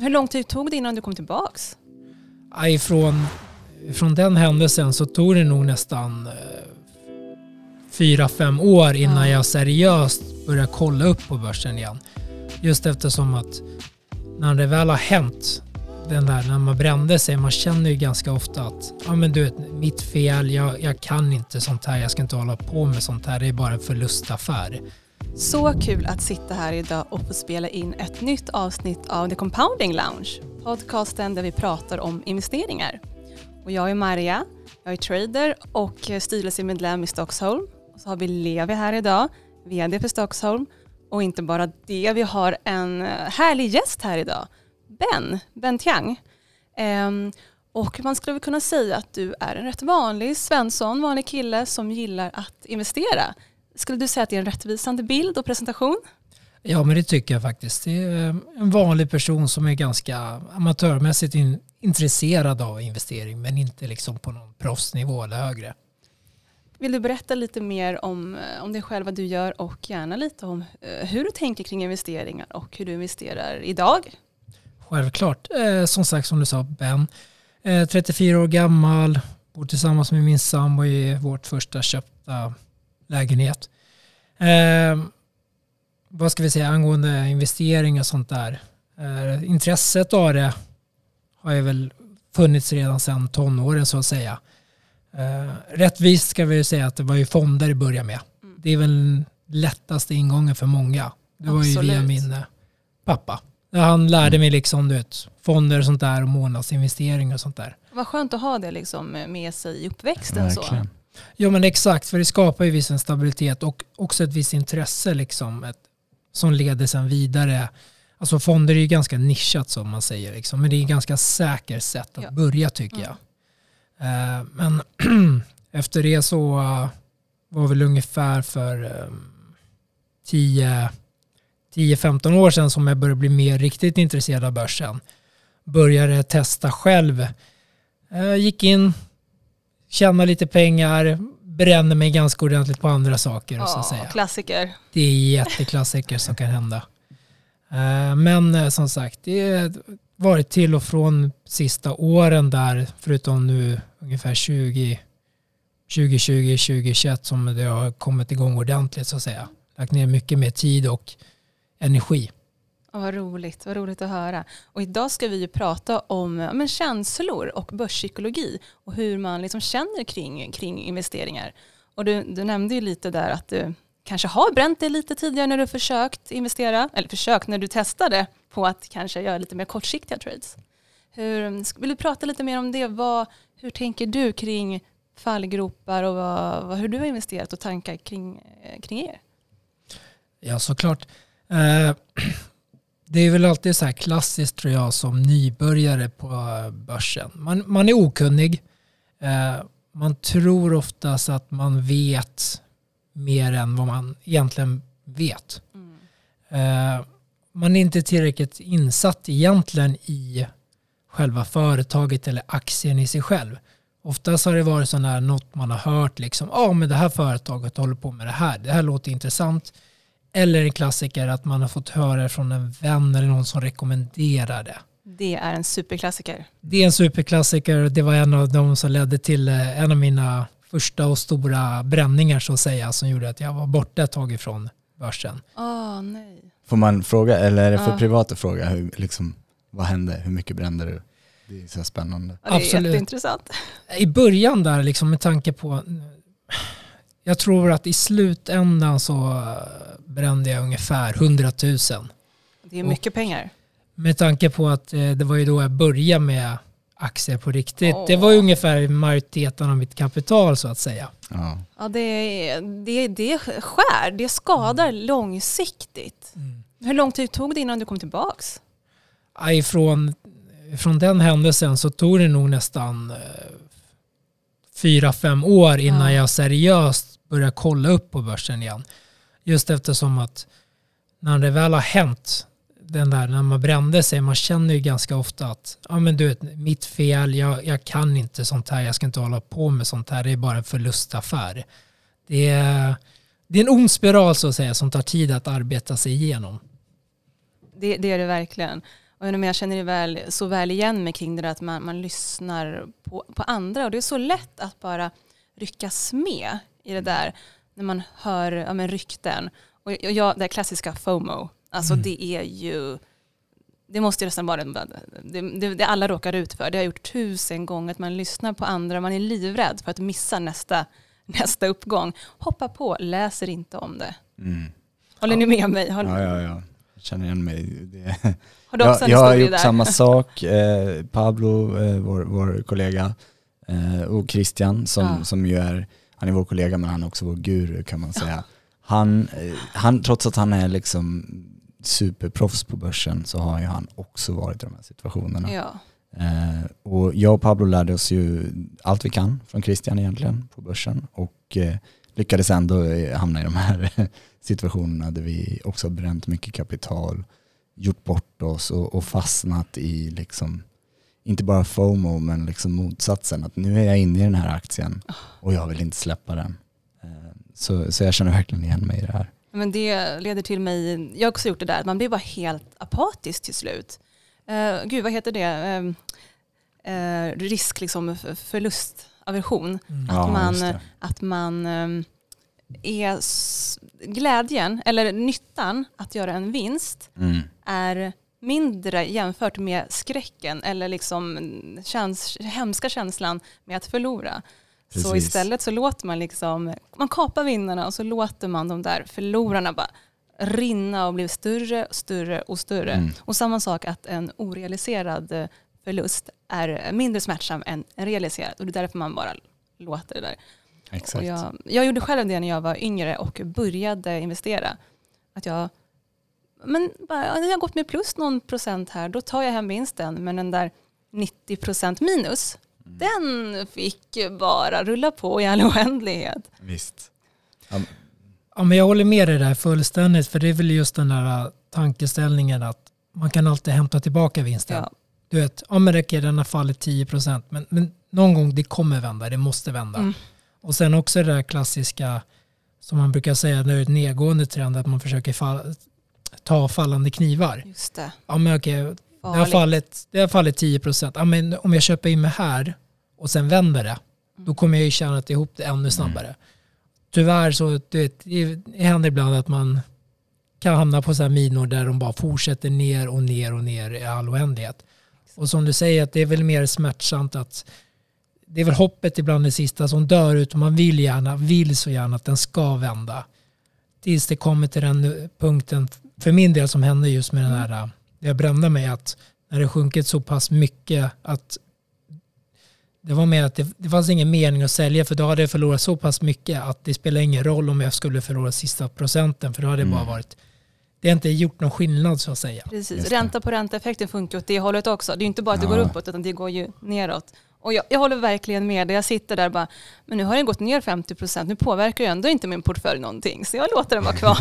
Hur lång tid tog det innan du kom tillbaks? Ifrån, från den händelsen så tog det nog nästan eh, fyra, fem år innan Ja. jag seriöst började kolla upp på börsen igen. Just eftersom att när det väl har hänt, den där när man brände sig, man känner ju ganska ofta att ja men du vet, mitt fel, jag, jag kan inte sånt här, jag ska inte hålla på med sånt här, det är bara en förlustaffär. Så kul att sitta här idag och få spela in ett nytt avsnitt av The Compounding Lounge, podcasten där vi pratar om investeringar. Och jag är Maria, jag är trader och styrelsemedlem i Stockholm. Och så har vi Levi här idag, VD för Stockholm. Och inte bara det, vi har en härlig gäst här idag, Ben, Ben Tiang. Um, och man skulle väl kunna säga att du är en rätt vanlig Svensson, vanlig kille som gillar att investera. Skulle du säga att det är en rättvisande bild och presentation? Ja men det tycker jag faktiskt. Det är eh, en vanlig person som är ganska amatörmässigt in, intresserad av investering men inte liksom på någon proffsnivå eller högre. Vill du berätta lite mer om, eh, om dig själv, vad du gör och gärna lite om eh, hur du tänker kring investeringar och hur du investerar idag? Självklart. Eh, som sagt som du sa Ben, eh, 34 år gammal, bor tillsammans med min sambo i vårt första köpta lägenhet. Eh, vad ska vi säga angående investering och sånt där. Eh, intresset av det har ju väl funnits redan sedan tonåren så att säga. Eh, rättvist ska vi ju säga att det var ju fonder i början med. Mm. Det är väl lättaste ingången för många. Det var ju via min eh, pappa. Han lärde mig liksom, du vet, fonder och sånt där och månadsinvesteringar och sånt där. Vad skönt att ha det liksom med sig i uppväxten. Så. Ja men exakt, för det skapar ju viss stabilitet och också ett visst intresse liksom, ett, som leder sen vidare. Alltså fonder är ju ganska nischat som man säger, liksom, men det är ett ganska säkert sätt att Ja. börja tycker Mm. jag. Eh, men efter det så eh, var väl ungefär för eh, 10 10-15 år sedan som jag började bli mer riktigt intresserad av börsen. Började testa själv. Eh, gick in, tjäna lite pengar, bränner mig ganska ordentligt på andra saker. Så att säga. klassiker. Det är jätteklassiker som kan hända. Eh, Men eh, som sagt, det har varit till och från sista åren där, förutom nu ungefär 20, 2020, 2021 som det har kommit igång ordentligt så att säga. Lagt ner mycket mer tid och energi. Ja, vad roligt, vad roligt att höra. Och idag ska vi ju prata om men känslor och börspsykologi och hur man liksom känner kring, kring investeringar. Och du, du nämnde ju lite där att du kanske har bränt dig lite tidigare när du försökt investera, eller försökt när du testade på att kanske göra lite mer kortsiktiga trades. Hur, vill du prata lite mer om det? Vad, hur tänker du kring fallgropar och vad, vad, hur du har investerat och tankar kring, eh, kring er? Ja, såklart. Eh, Det är väl alltid så här klassiskt tror jag som nybörjare på börsen. Man, man är okunnig. Eh, Man tror oftast att man vet mer än vad man egentligen vet. Mm. Eh, Man är inte tillräckligt insatt egentligen i själva företaget eller aktien i sig själv. Oftast har det varit sån här något man har hört liksom, ja ah, men det här företaget håller på med det här, det här låter intressant. Eller en klassiker att man har fått höra från en vän eller någon som rekommenderar det. Det är en superklassiker. Det är en superklassiker och det var en av de som ledde till eh, en av mina första och stora bränningar så att säga som gjorde att jag var borta ett tag ifrån börsen. Åh nej. Får man fråga, eller är det för Ja. privat att fråga, hur, liksom, vad hände? Hur mycket brände du? Det är så spännande. Ja, det är Absolut. jätteintressant. I början där liksom med tanke på jag tror att i slutändan så eh, brände jag ungefär 100 000. Det är mycket pengar. Med tanke på att eh, det var ju då jag började med aktier på riktigt. Åh. Det var ju ungefär majoriteten av mitt kapital så att säga. Ja. Ja, det, det, det skär, det skadar långsiktigt. Hur lång tid tog det innan du kom tillbaks? Ja, Ifrån, från den händelsen så tog det nog nästan eh, fyra, fem år innan Ja. jag seriöst börja kolla upp på börsen igen. Just eftersom att när det väl har hänt, den där när man brände sig, man känner ju ganska ofta att ja men du vet, mitt fel, jag, jag kan inte sånt här, jag ska inte hålla på med sånt här, det är bara en förlustaffär. Det är, det är en ond spiral så att säga som tar tid att arbeta sig igenom. Det, det är det verkligen. Och jag, känner det känner väl, så väl igen mig kring det där att man, man lyssnar på, på andra och det är så lätt att bara ryckas med i det där när man hör ja, men, rykten. Och jag, det klassiska FOMO, alltså Mm. det är ju det måste ju nästan vara det, det, det alla råkar ut för. Det har jag gjort tusen gånger, att man lyssnar på andra, man är livrädd för att missa nästa, nästa uppgång. Hoppa på, läser inte om det. Mm. Håller ni med mig? Har, Ja, ja, ja. Jag känner igen mig. Det, har du också jag, en jag har gjort där? samma sak. Eh, Pablo, eh, vår, vår kollega, eh, och Christian som, Ja. som ju är, han är vår kollega men han är också vår guru kan man säga. Han, eh, han, trots att han är liksom superproffs på börsen så har ju han också varit i de här situationerna. Ja. Eh, och jag och Pablo lärde oss ju allt vi kan från Christian egentligen på börsen och eh, lyckades ändå eh, hamna i de här situationerna där vi också har bränt mycket kapital, gjort bort oss och, och fastnat i liksom, inte bara FOMO men liksom motsatsen, att nu är jag inne i den här aktien och jag vill inte släppa den. Eh, så, så jag känner verkligen igen mig i det här. Men det leder till mig, jag har också gjort det där, att man blir bara helt apatisk till slut. Uh, gud, vad heter det? Uh, uh, risk, liksom, förlustaversion. Mm. Att man- just det. Att man um, är glädjen, eller nyttan att göra en vinst Mm. är mindre jämfört med skräcken eller liksom käns hemska känslan med att förlora. Så Precis. istället så låter man liksom, man kapar vinnarna och så låter man de där förlorarna bara rinna och bli större, större och större. Mm. Och samma sak att en orealiserad eh, förlust är mindre smärtsam än en realiserad och det är därför man bara låter det där. Exakt. Och jag, jag gjorde själv det när jag var yngre och började investera. Att jag, men bara, ja, jag har gått med plus någon procent här, då tar jag hem vinsten. Men den där 90 procent minus, Mm. den fick bara rulla på i all oändlighet. Visst. Ja, men jag håller med dig där fullständigt, för det är väl just den där äh, tankeställningen att man kan alltid hämta tillbaka vinsten. Ja. Du vet, ja men okej, den har fallit 10%, men, men någon gång det kommer vända, det måste vända. Mm. Och sen också det där klassiska, som man brukar säga när det är ett nedgående trend, att man försöker fall, ta fallande knivar. Just det. Ja men okej, det har fallit, det har fallit 10%. Ja, men om jag köper in mig här och sen vänder det, då kommer jag ju tjäna ihop det ännu snabbare. Tyvärr så du vet, det händer ibland att man kan hamna på så här minor där de bara fortsätter ner och ner och ner i all oändlighet. Och som du säger, att det är väl mer smärtsamt att det är väl hoppet ibland det sista som dör ut och man vill gärna, vill så gärna att den ska vända. Tills det kommer till den punkten, för min del som hände just med den här, där jag brände mig, att när det sjunkit så pass mycket att det var mer att det, det fanns ingen mening att sälja för då hade jag förlorat så pass mycket att det spelar ingen roll om jag skulle förlora sista procenten för då hade det Mm. bara varit det har inte gjort någon skillnad så att säga. Precis. Ränta på ränta-effekten funkar åt det hållet också. Det är inte bara att det Ja. går uppåt utan det går ju neråt. Och jag, jag håller verkligen med dig. Jag sitter där och bara, men nu har den gått ner 50 procent. Nu påverkar ju ändå inte min portfölj någonting. Så jag låter den vara kvar.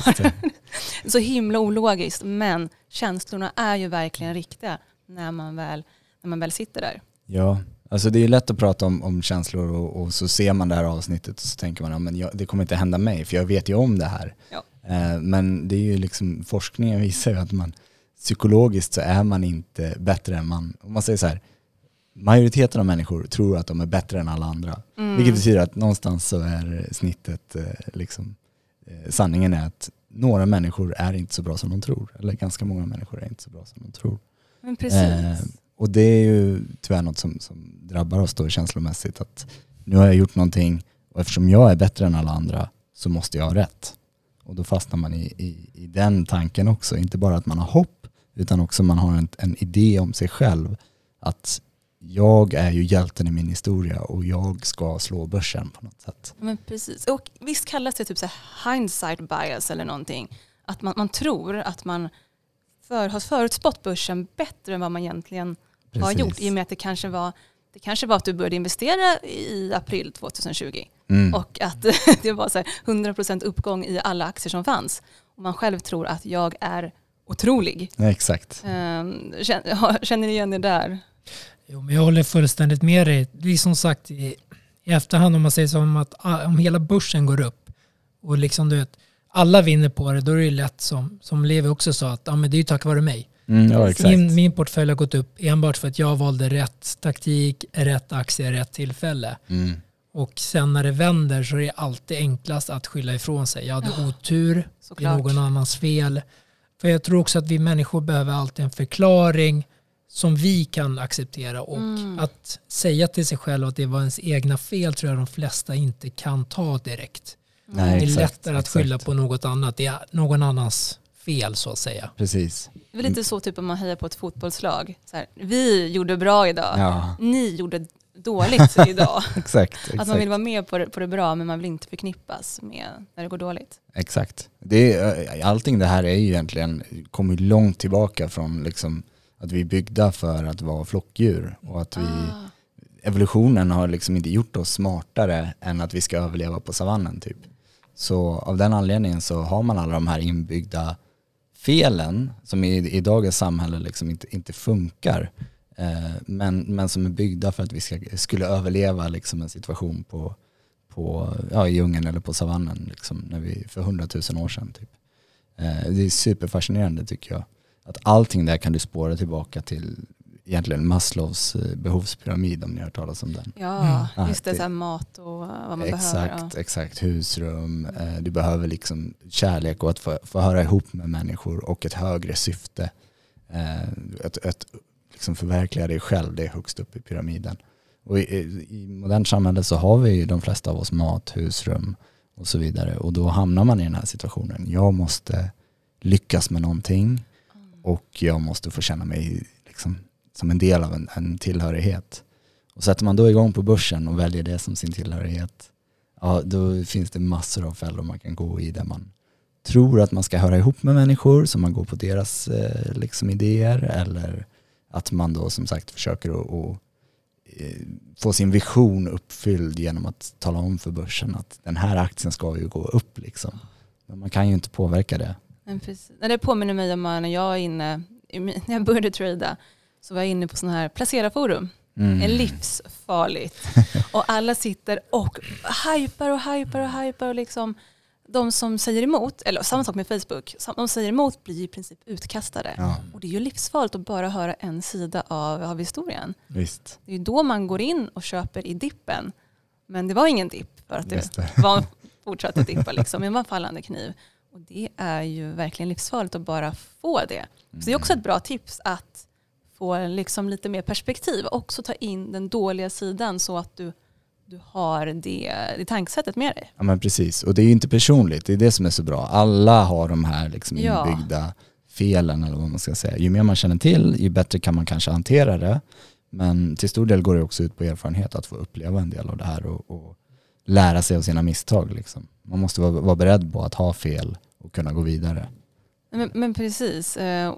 Så himla ologiskt. Men känslorna är ju verkligen riktiga när man väl, när man väl sitter där. Ja, alltså det är lätt att prata om, om känslor och, och så ser man det här avsnittet och så tänker man ja, det kommer inte hända mig för jag vet ju om det här. Ja. Eh, men det är ju liksom, forskningen visar ju att man psykologiskt så är man inte bättre än man, om man säger så här, majoriteten av människor tror att de är bättre än alla andra. Mm. Vilket betyder att någonstans så är snittet, eh, liksom, eh, sanningen är att några människor är inte så bra som de tror. Eller ganska många människor är inte så bra som de tror. Men precis. Eh, och det är ju tyvärr något som, som drabbar oss då känslomässigt att nu har jag gjort någonting och eftersom jag är bättre än alla andra så måste jag ha rätt. Och då fastnar man i, i, i den tanken också. Inte bara att man har hopp utan också man har en, en idé om sig själv. Att jag är ju hjälten i min historia och jag ska slå börsen på något sätt. Men precis. Och visst kallas det typ så här hindsight bias eller någonting. Att man, man tror att man för, har förutspått börsen bättre än vad man egentligen har Precis. gjort. I och med att det kanske var det kanske var att du började investera i april 2020 Mm. och att det var så här 100% uppgång i alla aktier som fanns. Och man själv tror att jag är otrolig. Ja, exakt. Ehm, Känner, känner ni igen det där? Jo, men jag håller fullständigt med dig. Det är som sagt i, i efterhand om man säger som att ah, om hela börsen går upp och liksom du vet, alla vinner på det, då är det lätt som, som Levi också sa att ah, men det är ju tack vare mig. Mm, ja. Min, min portfölj har gått upp enbart för att jag valde rätt taktik, rätt aktie, rätt tillfälle. Mm. Och sen när det vänder så är det alltid enklast att skylla ifrån sig. Jag hade otur, det är Såklart. någon annans fel. För jag tror också att vi människor behöver alltid en förklaring som vi kan acceptera och Mm. att säga till sig själv att det var ens egna fel tror jag de flesta inte kan ta direkt. Nej, det är exakt, lättare att skylla exakt. på något annat. Det är någon annans fel så att säga. Precis. Det är väl lite så typ om man hejar på ett fotbollslag. Så här, vi gjorde bra idag, Ja, ni gjorde dåligt idag. exakt. Att man exakt. vill vara med på det, på det bra men man vill inte förknippas med när det går dåligt. Exakt. Det är, allting det här är ju egentligen, kommer långt tillbaka från liksom att vi är byggda för att vara flockdjur och att vi, Ah. evolutionen har liksom inte gjort oss smartare än att vi ska överleva på savannen typ. Så av den anledningen så har man alla de här inbyggda felen som i, i dagens samhälle liksom inte, inte funkar. Eh, men, men som är byggda för att vi ska, skulle överleva liksom en situation på, på, ja, i djungeln eller på savannen liksom, när vi, för hundratusen år sedan. Typ. Eh, det är superfascinerande tycker jag. Att allting där kan du spåra tillbaka till egentligen Maslows eh, behovspyramid om ni har hört talas om den. Ja, Mm. just det, så här mat och vad man exakt, behöver. Ja. exakt. Husrum, eh, du behöver liksom kärlek och att få, få höra ihop med människor och ett högre syfte. Eh, ett, ett, liksom förverkliga dig själv, det är högst upp i pyramiden. Och i, i modernt samhälle så har vi ju de flesta av oss mat, husrum och så vidare. Och då hamnar man i den här situationen. Jag måste lyckas med någonting och jag måste få känna mig liksom, som en del av en, en tillhörighet. Och sätter man då igång på börsen och väljer det som sin tillhörighet, ja då finns det massor av fällor man kan gå i där man tror att man ska höra ihop med människor så man går på deras eh, liksom idéer eller att man då som sagt försöker att, att eh, få sin vision uppfylld genom att tala om för börsen att den här aktien ska ju gå upp liksom. Men man kan ju inte påverka det. Men precis. Det påminner mig om när jag är inne, när jag började trada så var jag inne på sådana här placerarforum. Mm. är livsfarligt. Och alla sitter och hypar och hypar och hypar och liksom de som säger emot, eller samma sak med Facebook, de säger emot blir i princip utkastade. Ja, Och det är ju livsfarligt att bara höra en sida av, av historien. visst. Det är ju då man går in och köper i dippen. Men det var ingen dipp för att det Just det. var, fortsatte dippa liksom, var en fallande kniv. Och det är ju verkligen livsfarligt att bara få det. Så det är också ett bra tips att få liksom lite mer perspektiv. Också ta in den dåliga sidan så att du, du har det, det tankesättet med dig. Ja men precis, och det är ju inte personligt, det är det som är så bra. Alla har de här liksom Ja. inbyggda felen eller vad man ska säga. Ju mer man känner till, ju bättre kan man kanske hantera det. Men till stor del går det också ut på erfarenhet att få uppleva en del av det här och, och lära sig av sina misstag. Liksom. Man måste vara, vara beredd på att ha fel och kunna gå vidare. Men, men precis, eh,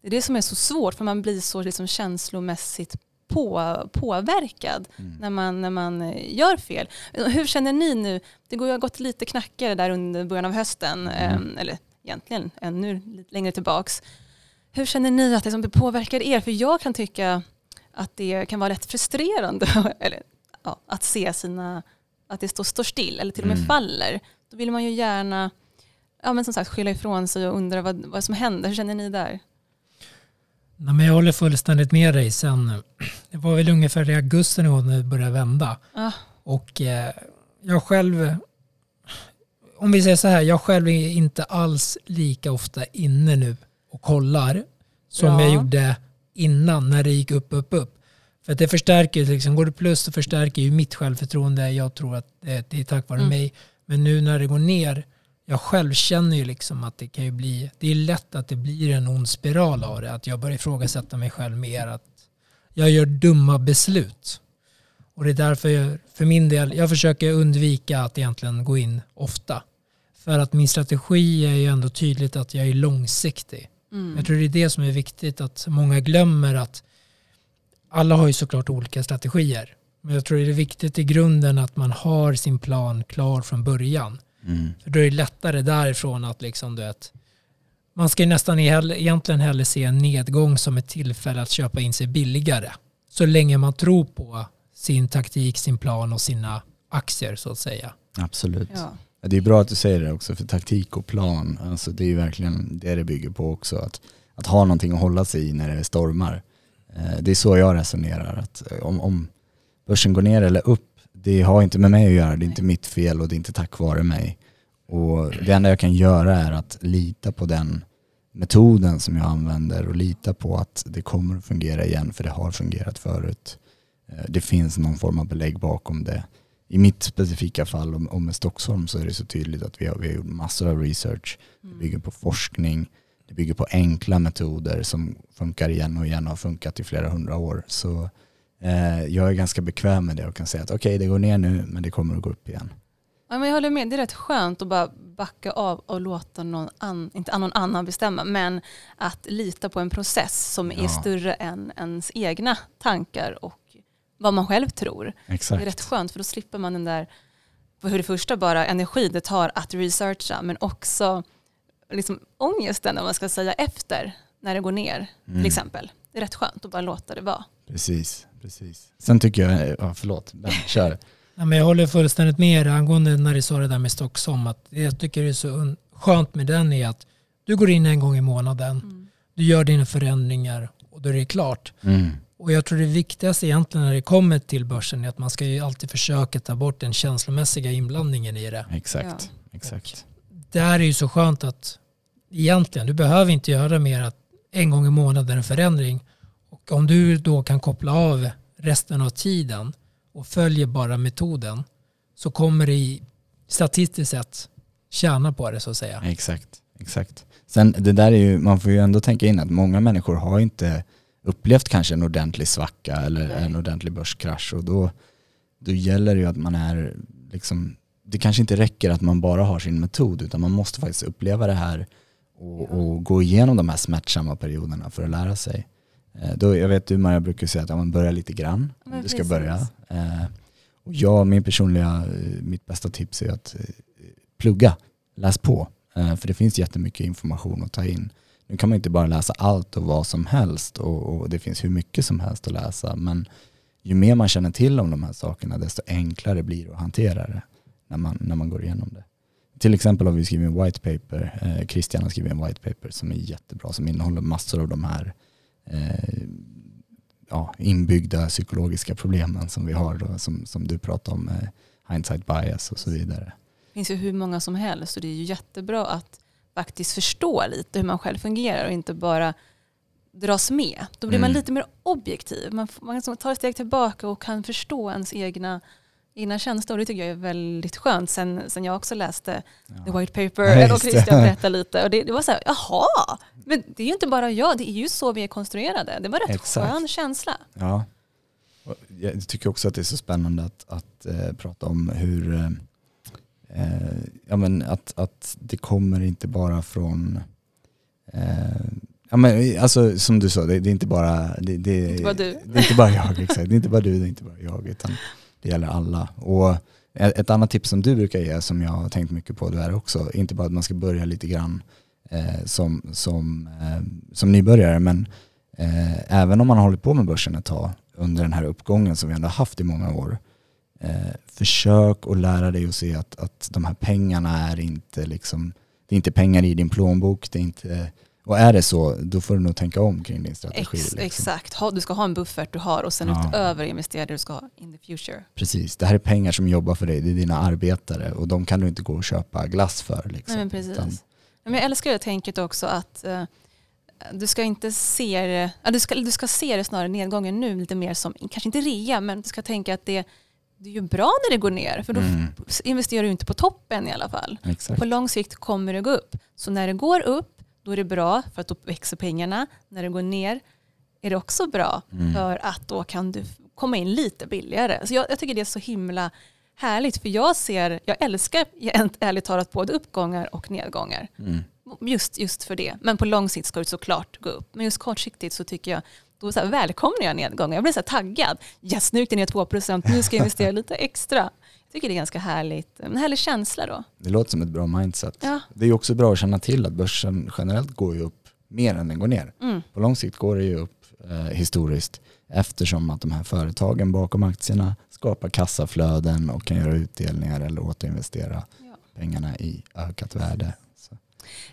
det är det som är så svårt för man blir så liksom känslomässigt på, påverkad Mm. när man, när man eh, gör fel. Hur känner ni nu? Det har gått lite knackare där under början av hösten, Mm. eh, eller egentligen ännu lite längre tillbaks. Hur känner ni att det som påverkar er? För jag kan tycka att det kan vara rätt frustrerande eller, ja, att se sina, att det står, står still eller till och med Mm. faller. Då vill man ju gärna ja, men som sagt, skylla ifrån sig och undra vad, vad som händer. Hur känner ni där? Nej, men jag håller fullständigt med dig. Sen, det var väl ungefär i augusti när det började vända. Ah, Och eh, jag själv, om vi säger så här, jag själv är inte alls lika ofta inne nu och kollar som Bra. jag gjorde innan när det gick upp, upp, upp. För att det förstärker, liksom, går det plus så förstärker ju mitt självförtroende. Jag tror att det, det är tack vare Mm. mig. Men nu när det går ner, jag själv känner ju liksom att det kan ju bli, det är lätt att det blir en ond spiral av det. Att jag börjar ifrågasätta mig själv mer. Att jag gör dumma beslut. Och det är därför jag, för min del, jag försöker undvika att egentligen gå in ofta. För att min strategi är ju ändå tydligt att jag är långsiktig. mm. Jag tror det är det som är viktigt att många glömmer att alla har ju såklart olika strategier. Men jag tror det är viktigt i grunden att man har sin plan klar från början. Mm. För då är det lättare därifrån att liksom du vet, man ska ju nästan egentligen hellre se en nedgång som ett tillfälle att köpa in sig billigare. Så länge man tror på sin taktik, sin plan och sina aktier så att säga. Absolut. ja. Ja, Det är bra att du säger det också, för taktik och plan, alltså det är ju verkligen det det bygger på också. Att, att ha någonting att hålla sig i när det stormar. Eh, det är så jag resonerar, att eh, om, om börsen går ner eller upp, det har inte med mig att göra, det är inte mitt fel och det är inte tack vare mig. Och det enda jag kan göra är att lita på den metoden som jag använder och lita på att det kommer att fungera igen för det har fungerat förut. Eh, det finns någon form av belägg bakom det. I mitt specifika fall och med Stockholm så är det så tydligt att vi har, vi har gjort massor av research. Det Mm. bygger på forskning, det bygger på enkla metoder som funkar igen och igen och har funkat i flera hundra år. Så eh, jag är ganska bekväm med det och kan säga att okej det går ner nu men det kommer att gå upp igen. Ja, men jag håller med, det är rätt skönt att bara backa av och låta någon, an, inte någon annan bestämma, men att lita på en process som är Ja. större än ens egna tankar och vad man själv tror. Det Exakt. är rätt skönt för då slipper man den där, för det första bara energi det tar att researcha, men också liksom ångesten om man ska säga efter när det går ner Mm. till exempel. Det är rätt skönt att bara låta det vara. Precis, precis. Sen tycker jag, ja, förlåt, Ben, kör. Ja, men jag håller fullständigt med er angående när du sa det där med Stockholm. Att det jag tycker är så skönt med den är att du går in en gång i månaden, Mm. du gör dina förändringar och då är det klart. Mm. Och jag tror det viktigaste egentligen när det kommer till börsen är att man ska ju alltid försöka ta bort den känslomässiga inblandningen i det. Exakt, exakt. Det här är ju så skönt att egentligen, du behöver inte göra mer att en gång i månaden en förändring. Och om du då kan koppla av resten av tiden och följer bara metoden så kommer det i, statistiskt sett tjäna på det så att säga. Exakt, exakt. Sen det där är ju, man får ju ändå tänka in att många människor har inte upplevt kanske en ordentlig svacka eller Nej. en ordentlig börskrasch och då, då gäller det ju att man är liksom, det kanske inte räcker att man bara har sin metod utan man måste faktiskt uppleva det här och, och gå igenom de här smärtsamma perioderna för att lära sig. Eh, Då, jag vet du Maria brukar säga att ja, man börjar lite grann Men du ska precis. börja. Eh, Och jag, min personliga, eh, mitt bästa tips är att plugga, läs på. För det finns jättemycket information att ta in. Nu kan man inte bara läsa allt och vad som helst och, och det finns hur mycket som helst att läsa. Men ju mer man känner till om de här sakerna desto enklare blir det att hantera det när man, när man går igenom det. Till exempel har vi skrivit en white paper, eh, Christian har skrivit en white paper som är jättebra, som innehåller massor av de här eh, ja, inbyggda psykologiska problemen som vi har, då, som, som du pratar om, eh, hindsight bias och så vidare. Det finns ju hur många som helst och det är ju jättebra att faktiskt förstå lite hur man själv fungerar och inte bara dras med. Då blir man Mm. lite mer objektiv. Man, man tar ett steg tillbaka och kan förstå ens egna, egna känslor. Det tycker jag är väldigt skönt. Sen, sen jag också läste Ja. The White Paper Ja, och Christian berättade lite. Och det, det var så här, jaha, men det är ju inte bara jag, det är ju så vi är konstruerade. Det var en rätt Exakt. skön känsla. Ja. Och Jag tycker också att det är så spännande att, att eh, prata om hur eh, eh, ja, men att, att det kommer inte bara från eh, ja, men, alltså, som du sa, det, det är inte bara det, det, Inte bara du. Det är inte bara jag, exakt. Det är inte bara du, det är inte bara jag, utan det gäller alla. Och ett ett annat tips som du brukar ge, som jag har tänkt mycket på, det är också, inte bara att man ska börja lite grann eh, som, som, eh, som nybörjare, men eh, även om man har hållit på med börsen ett tag under den här uppgången som vi ändå haft i många år, eh, försök att lära dig att se att, att de här pengarna är inte liksom, det är inte pengar i din plånbok, det är inte, och är det så, då får du nog tänka om kring din strategi. Ex, liksom. Exakt, ha, du ska ha en buffert du har och sen Ja. utöver investera det du ska ha in the future. Precis, det här är pengar som jobbar för dig, det är dina arbetare och de kan du inte gå och köpa glass för. Liksom. Nej, men precis. Utan- Men jag älskar det tänket också att eh, du ska inte se det, ja, du, ska, du ska se det snarare nedgången nu lite mer som, kanske inte rea, men du ska tänka att det, det är ju bra när det går ner för då Mm, investerar du inte på toppen i alla fall. exakt. På lång sikt kommer det gå upp. Så när det går upp då är det bra för att då växer pengarna. När det går ner är det också bra Mm. för att då kan du komma in lite billigare. Så jag, jag tycker det är så himla härligt för jag ser, jag älskar ärligt talat både uppgångar och nedgångar. Mm. Just, just för det. Men på lång sikt ska det såklart gå upp. Men just kortsiktigt så tycker jag, då så här, välkomnar jag nedgångar. Jag blir så här taggad. Yes, nu gick det ner 2%, nu ska jag investera lite extra. Tycker det är ganska härligt, en härlig känsla då. Det låter som ett bra mindset. Ja. Det är också bra att känna till att börsen generellt går ju upp mer än den går ner. Mm. På lång sikt går det ju upp eh, historiskt eftersom att de här företagen bakom aktierna skapar kassaflöden och kan göra utdelningar eller återinvestera Ja. pengarna i ökat värde. Så.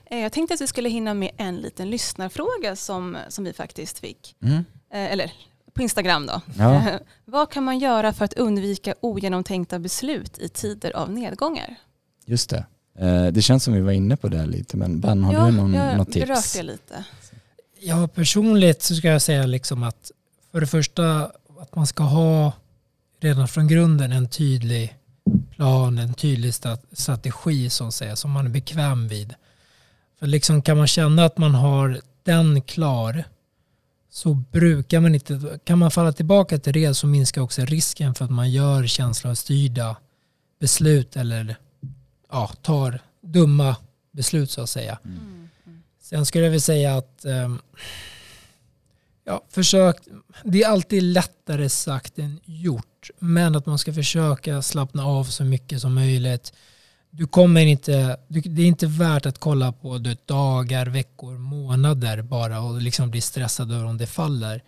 Eh, Jag tänkte att vi skulle hinna med en liten lyssnarfråga som, som vi faktiskt fick. Mm. Eh, Eller på Instagram då. Ja. Vad kan man göra för att undvika ogenomtänkta beslut i tider av nedgångar? Just det. Eh, Det känns som vi var inne på det lite, men Ben, har du någon, jag något tips? det lite. Ja, personligt så ska jag säga liksom att för det första att man ska ha redan från grunden en tydlig plan, en tydlig strategi som säger, som man är bekväm vid. För liksom kan man känna att man har den klar så brukar man inte, kan man falla tillbaka till det så minskar också risken för att man gör känslostyrda beslut eller ja, tar dumma beslut så att säga. Mm. Sen skulle jag vilja säga att ehm, ja, försök, det är alltid lättare sagt än gjort. Men att man ska försöka slappna av så mycket som möjligt. Du kommer inte, du, det är inte värt att kolla på du, dagar, veckor, månader bara och liksom bli stressad över om det faller.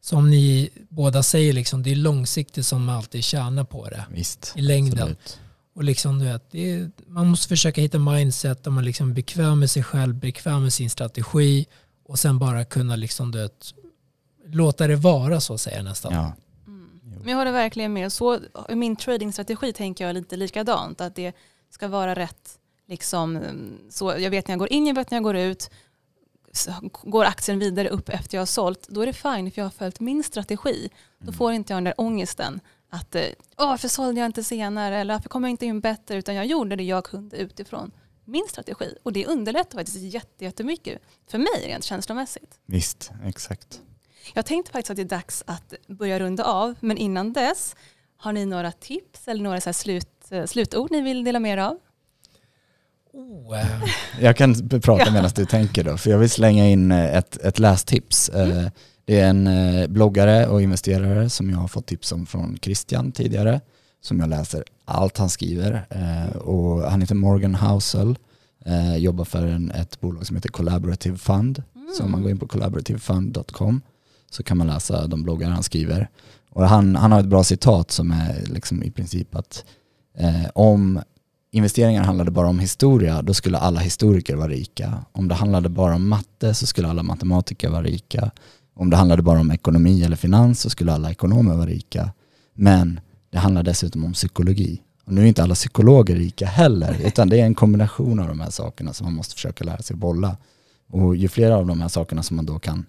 Som ni båda säger, liksom, det är långsiktigt som man alltid tjänar på det Visst. i längden. Absolut. Och liksom, du vet, det är, man måste försöka hitta mindset där man liksom är bekväm med sig själv, bekväm med sin strategi och sen bara kunna liksom, du vet, låta det vara så att säga nästan. Ja. Mm. Men jag håller verkligen med. Så, min tradingstrategi tänker jag lite likadant. Att det ska vara rätt. Liksom, så jag vet när jag går in, jag vet när jag går ut. Går aktien vidare upp efter jag har sålt, då är det fine för jag har följt min strategi. Då får inte jag den där ångesten. Att eh, Åh, varför sålde jag inte senare eller varför kom jag inte in bättre utan jag gjorde det jag kunde utifrån min strategi. Och det underlättar faktiskt jätte- jättemycket för mig rent känslomässigt. Visst, exakt. Jag tänkte faktiskt att det är dags att börja runda av, men innan dess, har ni några tips eller några så slut, eh, slutord ni vill dela med er av? Oh, eh, Jag kan prata Ja. medan du tänker då, för jag vill slänga in eh, ett, ett lästips. Eh, Det är en bloggare och investerare som jag har fått tips om från Christian tidigare, som jag läser allt han skriver. Och han heter Morgan Housel, jobbar för en, ett bolag som heter Collaborative Fund. Så om man går in på collaborativefund.com så kan man läsa de bloggar han skriver. Och han, han har ett bra citat som är liksom i princip att eh, om investeringar handlade bara om historia, då skulle alla historiker vara rika. Om det handlade bara om matte så skulle alla matematiker vara rika. Om det handlade bara om ekonomi eller finans så skulle alla ekonomer vara rika. Men det handlar dessutom om psykologi. Och nu är inte alla psykologer rika heller, utan det är en kombination av de här sakerna som man måste försöka lära sig bolla. Och ju fler av de här sakerna som man då kan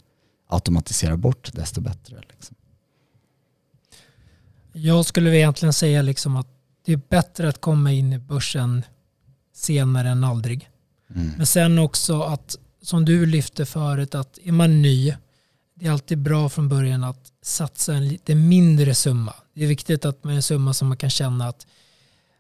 automatisera bort, desto bättre. Liksom. jag skulle egentligen säga liksom att det är bättre att komma in i börsen senare än aldrig. Mm. Men sen också att, som du lyfte förut, att är man ny, det är alltid bra från början att satsa en lite mindre summa. Det är viktigt att man är en summa som man kan känna att,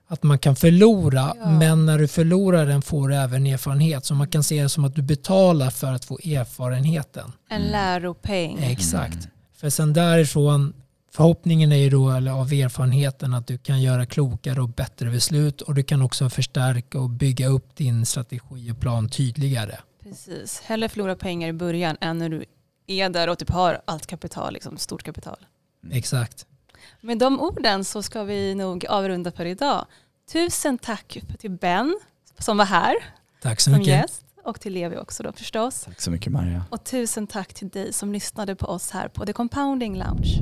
att man kan förlora, Ja. men när du förlorar den får du även erfarenhet. Så man kan se det som att du betalar för att få erfarenheten. En Mm. läropeng. Exakt. Mm. För sen därifrån, förhoppningen är ju då, eller av erfarenheten, att du kan göra klokare och bättre beslut och du kan också förstärka och bygga upp din strategi och plan tydligare. Precis. Hellre förlora pengar i början än när du är där och typ har allt kapital, liksom stort kapital. Exakt. Med de orden så ska vi nog avrunda för idag. Tusen tack till Ben som var här Tack så som mycket. gäst och till Levi också då förstås. Tack så mycket Maria. Och tusen tack till dig som lyssnade på oss här på The Compounding Lounge.